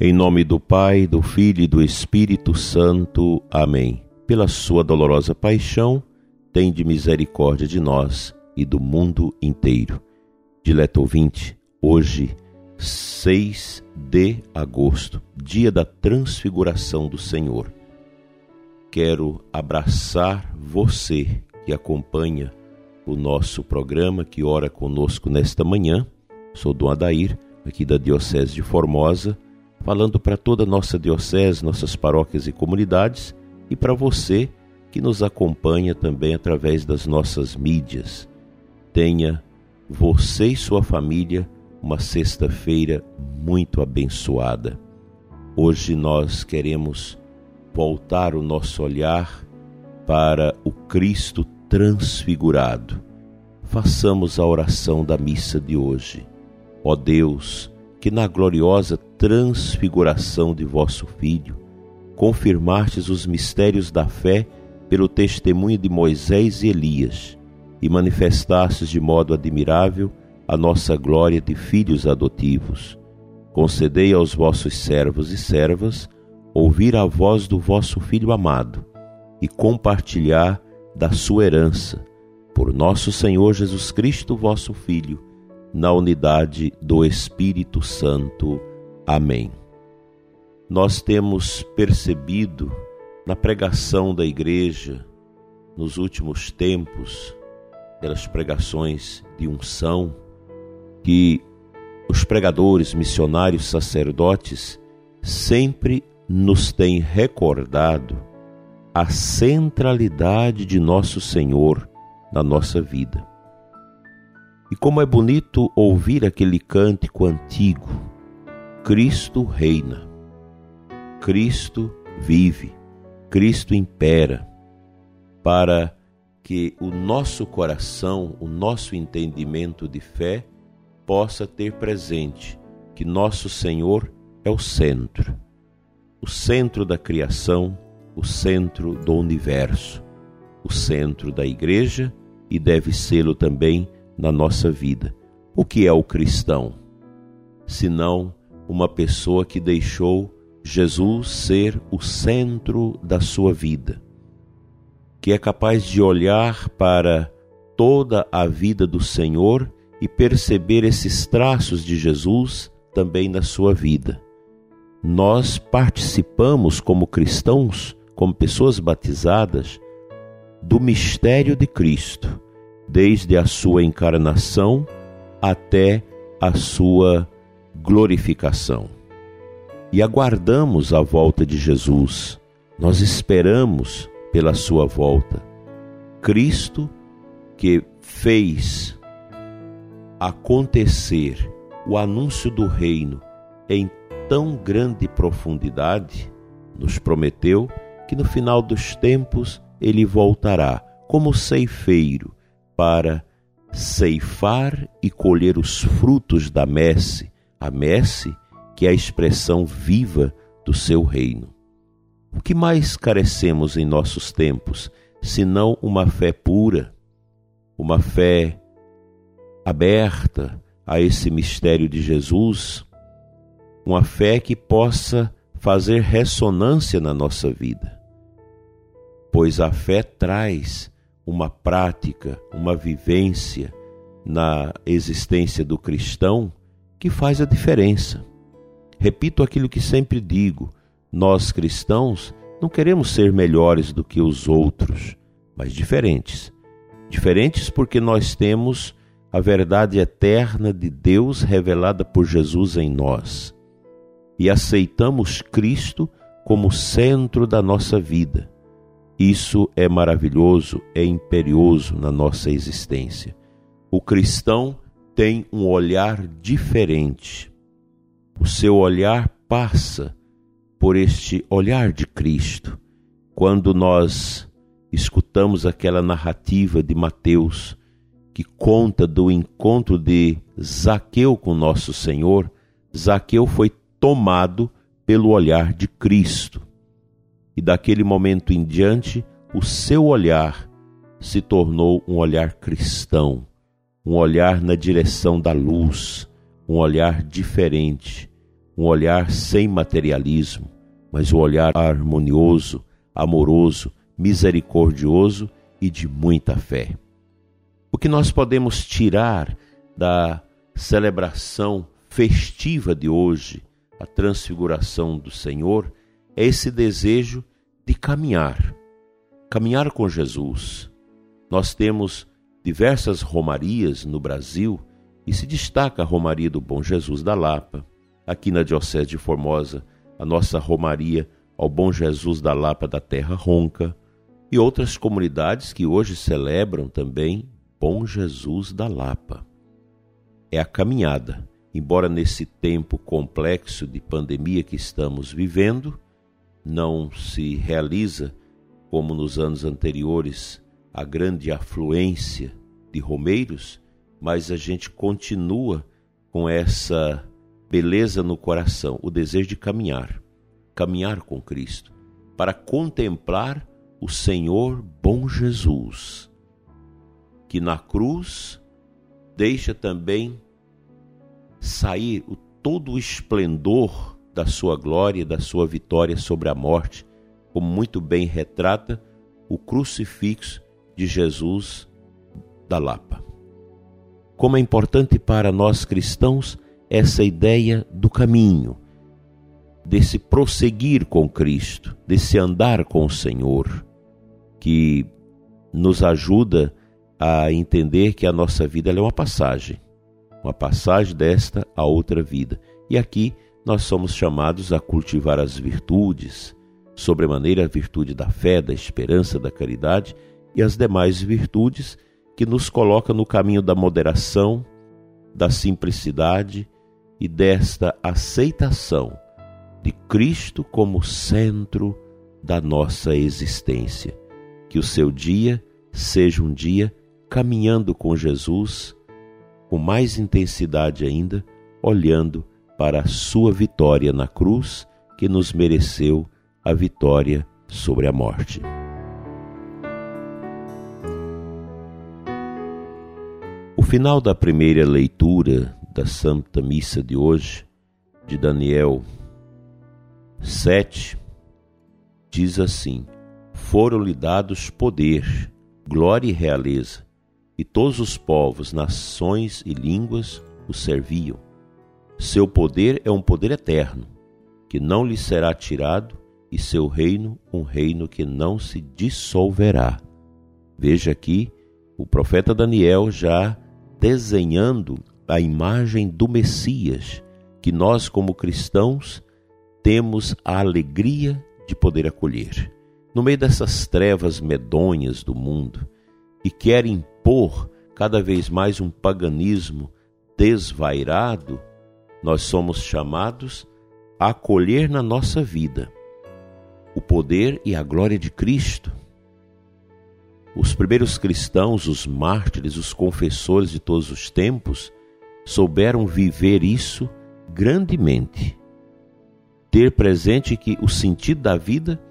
Em nome do Pai, do Filho e do Espírito Santo. Amém. Pela sua dolorosa paixão, tem de misericórdia de nós e do mundo inteiro. Dileto ouvinte, hoje, 6 de agosto, dia da transfiguração do Senhor. Quero abraçar você que acompanha o nosso programa, que ora conosco nesta manhã. Sou Dom Adair, aqui da Diocese de Formosa, falando para toda a nossa diocese, nossas paróquias e comunidades e para você que nos acompanha também através das nossas mídias. Tenha você e sua família uma sexta-feira muito abençoada. Hoje nós queremos voltar o nosso olhar para o Cristo transfigurado. Façamos a oração da missa de hoje. Ó Deus, que na gloriosa transfiguração de vosso Filho confirmastes os mistérios da fé pelo testemunho de Moisés e Elias e manifestastes de modo admirável a nossa glória de filhos adotivos. Concedei aos vossos servos e servas ouvir a voz do vosso Filho amado e compartilhar da sua herança, por nosso Senhor Jesus Cristo, vosso Filho, na unidade do Espírito Santo. Amém. Nós temos percebido na pregação da igreja nos últimos tempos, pelas pregações de unção, que os pregadores, missionários, sacerdotes sempre nos têm recordado a centralidade de nosso Senhor na nossa vida. E como é bonito ouvir aquele cântico antigo: Cristo reina, Cristo vive, Cristo impera, para que o nosso coração, o nosso entendimento de fé possa ter presente que nosso Senhor é o centro, o centro da criação, o centro do universo, o centro da igreja e deve sê-lo também na nossa vida. O que é o cristão? Senão uma pessoa que deixou Jesus ser o centro da sua vida, que é capaz de olhar para toda a vida do Senhor e perceber esses traços de Jesus também na sua vida. Nós participamos como cristãos, como pessoas batizadas, do mistério de Cristo desde a sua encarnação até a sua glorificação. E aguardamos a volta de Jesus, nós esperamos pela sua volta. Cristo, que fez acontecer o anúncio do reino em tão grande profundidade, nos prometeu que no final dos tempos ele voltará como ceifeiro para ceifar e colher os frutos da messe, a messe que é a expressão viva do seu reino. O que mais carecemos em nossos tempos, senão uma fé pura, uma fé aberta a esse mistério de Jesus, uma fé que possa fazer ressonância na nossa vida. Pois a fé traz uma prática, uma vivência na existência do cristão que faz a diferença. Repito aquilo que sempre digo: nós cristãos não queremos ser melhores do que os outros, mas diferentes. Diferentes porque nós temos a verdade eterna de Deus revelada por Jesus em nós e aceitamos Cristo como centro da nossa vida isso é maravilhoso, é imperioso na nossa existência. O cristão tem um olhar diferente. O seu olhar passa por este olhar de Cristo. Quando nós escutamos aquela narrativa de Mateus que conta do encontro de Zaqueu com nosso Senhor, Zaqueu foi tomado pelo olhar de Cristo e daquele momento em diante o seu olhar se tornou um olhar cristão, um olhar na direção da luz, um olhar diferente, um olhar sem materialismo, mas um olhar harmonioso, amoroso, misericordioso e de muita fé. O que nós podemos tirar da celebração festiva de hoje, a transfiguração do Senhor, é esse desejo de caminhar, caminhar com Jesus. Nós temos diversas romarias no Brasil e se destaca a Romaria do Bom Jesus da Lapa. Aqui na Diocese de Formosa, a nossa Romaria ao Bom Jesus da Lapa da Terra Ronca e outras comunidades que hoje celebram também Bom Jesus da Lapa. É a caminhada, embora nesse tempo complexo de pandemia que estamos vivendo, não se realiza como nos anos anteriores a grande afluência de romeiros, mas a gente continua com essa beleza no coração, o desejo de caminhar, caminhar com Cristo, para contemplar o Senhor bom Jesus, que na cruz deixa também sair o, todo o esplendor da sua glória, da sua vitória sobre a morte, como muito bem retrata o crucifixo de Jesus da Lapa. Como é importante para nós cristãos essa ideia do caminho, desse prosseguir com Cristo, desse andar com o Senhor, que nos ajuda a entender que a nossa vida é uma passagem, uma passagem desta a outra vida. E aqui nós somos chamados a cultivar as virtudes, sobremaneira a virtude da fé, da esperança, da caridade e as demais virtudes que nos coloca no caminho da moderação, da simplicidade e desta aceitação de Cristo como centro da nossa existência. Que o seu dia seja um dia caminhando com Jesus, com mais intensidade ainda, olhando para a sua vitória na cruz, que nos mereceu a vitória sobre a morte. O final da primeira leitura da Santa Missa de hoje, de Daniel 7, diz assim: foram-lhe dados poder, glória e realeza, e todos os povos, nações e línguas o serviam. Seu poder é um poder eterno, que não lhe será tirado, e seu reino um reino que não se dissolverá. Veja aqui o profeta Daniel já desenhando a imagem do Messias, que nós, como cristãos, temos a alegria de poder acolher no meio dessas trevas medonhas do mundo e quer impor cada vez mais um paganismo desvairado, nós somos chamados a acolher na nossa vida o poder e a glória de Cristo. Os primeiros cristãos, os mártires, os confessores de todos os tempos, souberam viver isso grandemente. Ter presente que o sentido da vida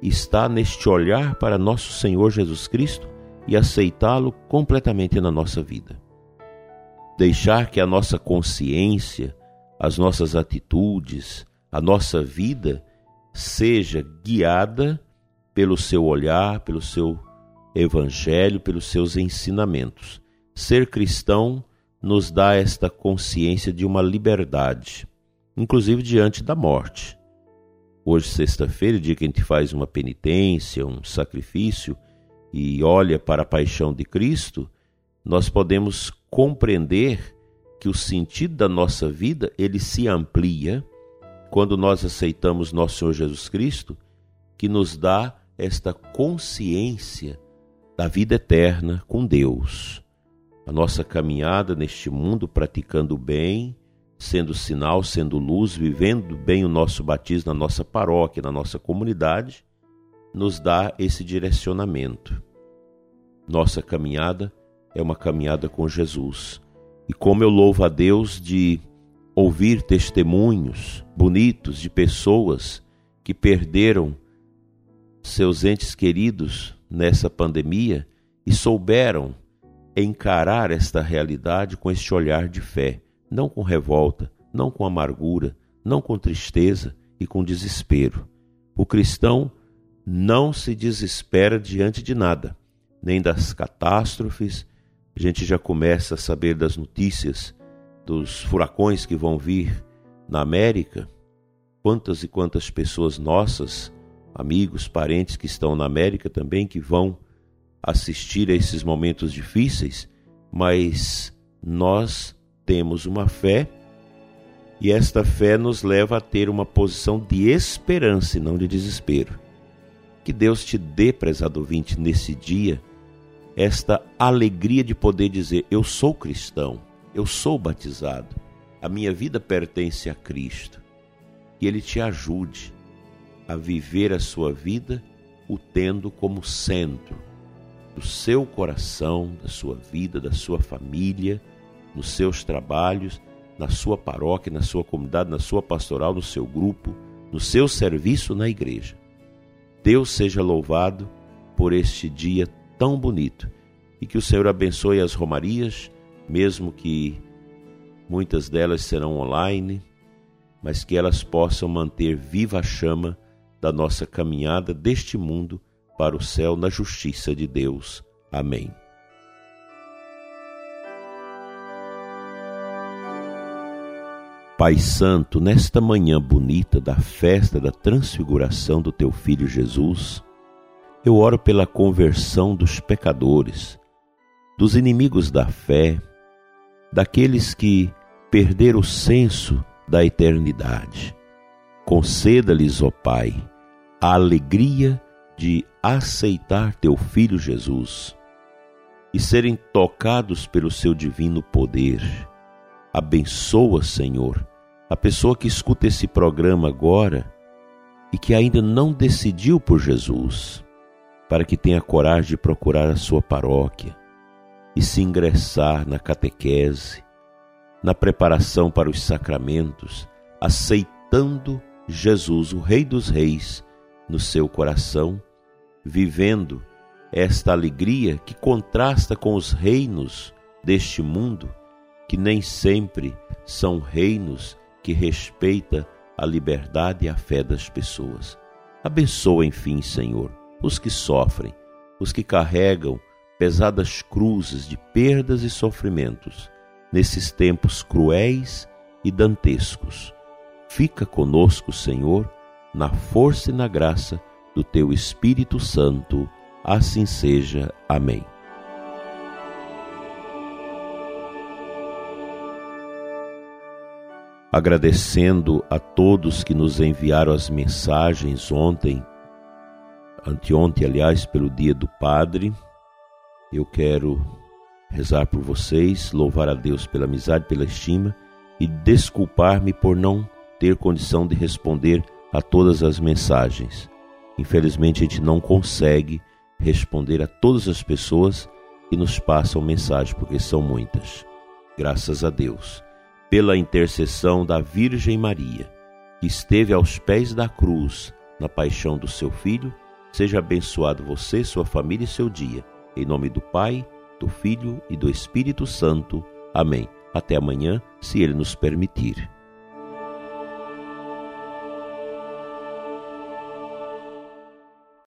está neste olhar para nosso Senhor Jesus Cristo e aceitá-lo completamente na nossa vida. Deixar que a nossa consciência, as nossas atitudes, a nossa vida seja guiada pelo seu olhar, pelo seu evangelho, pelos seus ensinamentos. Ser cristão nos dá esta consciência de uma liberdade, inclusive diante da morte. Hoje, sexta-feira, dia que a gente faz uma penitência, um sacrifício e olha para a paixão de Cristo, nós podemos compreender que o sentido da nossa vida ele se amplia quando nós aceitamos nosso Senhor Jesus Cristo, que nos dá esta consciência da vida eterna com Deus. A nossa caminhada neste mundo praticando o bem, sendo sinal, sendo luz, vivendo bem o nosso batismo na nossa paróquia, na nossa comunidade, nos dá esse direcionamento. Nossa caminhada é uma caminhada com Jesus. E como eu louvo a Deus de ouvir testemunhos bonitos de pessoas que perderam seus entes queridos nessa pandemia e souberam encarar esta realidade com este olhar de fé não com revolta, não com amargura, não com tristeza e com desespero. O cristão não se desespera diante de nada, nem das catástrofes. A gente já começa a saber das notícias dos furacões que vão vir na América. Quantas e quantas pessoas nossas, amigos, parentes que estão na América também, que vão assistir a esses momentos difíceis, mas nós temos uma fé e esta fé nos leva a ter uma posição de esperança e não de desespero. Que Deus te dê, prezado ouvinte, nesse dia, esta alegria de poder dizer: Eu sou cristão, eu sou batizado, a minha vida pertence a Cristo. Que Ele te ajude a viver a sua vida o tendo como centro do seu coração, da sua vida, da sua família, nos seus trabalhos, na sua paróquia, na sua comunidade, na sua pastoral, no seu grupo, no seu serviço na igreja. Deus seja louvado por este dia tão bonito e que o Senhor abençoe as romarias, mesmo que muitas delas serão online, mas que elas possam manter viva a chama da nossa caminhada deste mundo para o céu na justiça de Deus. Amém. Pai Santo, nesta manhã bonita da festa da transfiguração do teu filho Jesus, eu oro pela conversão dos pecadores, dos inimigos da fé, daqueles que perderam o senso da eternidade. Conceda-lhes, ó Pai, a alegria de aceitar teu Filho Jesus e serem tocados pelo seu divino poder. Abençoa, Senhor, a pessoa que escuta esse programa agora e que ainda não decidiu por Jesus, para que tenha coragem de procurar a sua paróquia e se ingressar na catequese, na preparação para os sacramentos, aceitando Jesus, o Rei dos Reis, no seu coração vivendo esta alegria que contrasta com os reinos deste mundo, que nem sempre são reinos que respeita a liberdade e a fé das pessoas. Abençoa, enfim, Senhor, os que sofrem, os que carregam pesadas cruzes de perdas e sofrimentos nesses tempos cruéis e dantescos. Fica conosco, Senhor, na força e na graça do teu Espírito Santo. Assim seja. Amém. Agradecendo a todos que nos enviaram as mensagens ontem, anteontem, aliás, pelo Dia do Padre, eu quero rezar por vocês, louvar a Deus pela amizade, pela estima e desculpar-me por não ter condição de responder a todas as mensagens. Infelizmente, a gente não consegue responder a todas as pessoas que nos passam mensagem, porque são muitas. Graças a Deus, pela intercessão da Virgem Maria, que esteve aos pés da cruz na paixão do seu filho, seja abençoado você, sua família e seu dia. Em nome do Pai, do Filho e do Espírito Santo. Amém. Até amanhã, se Ele nos permitir.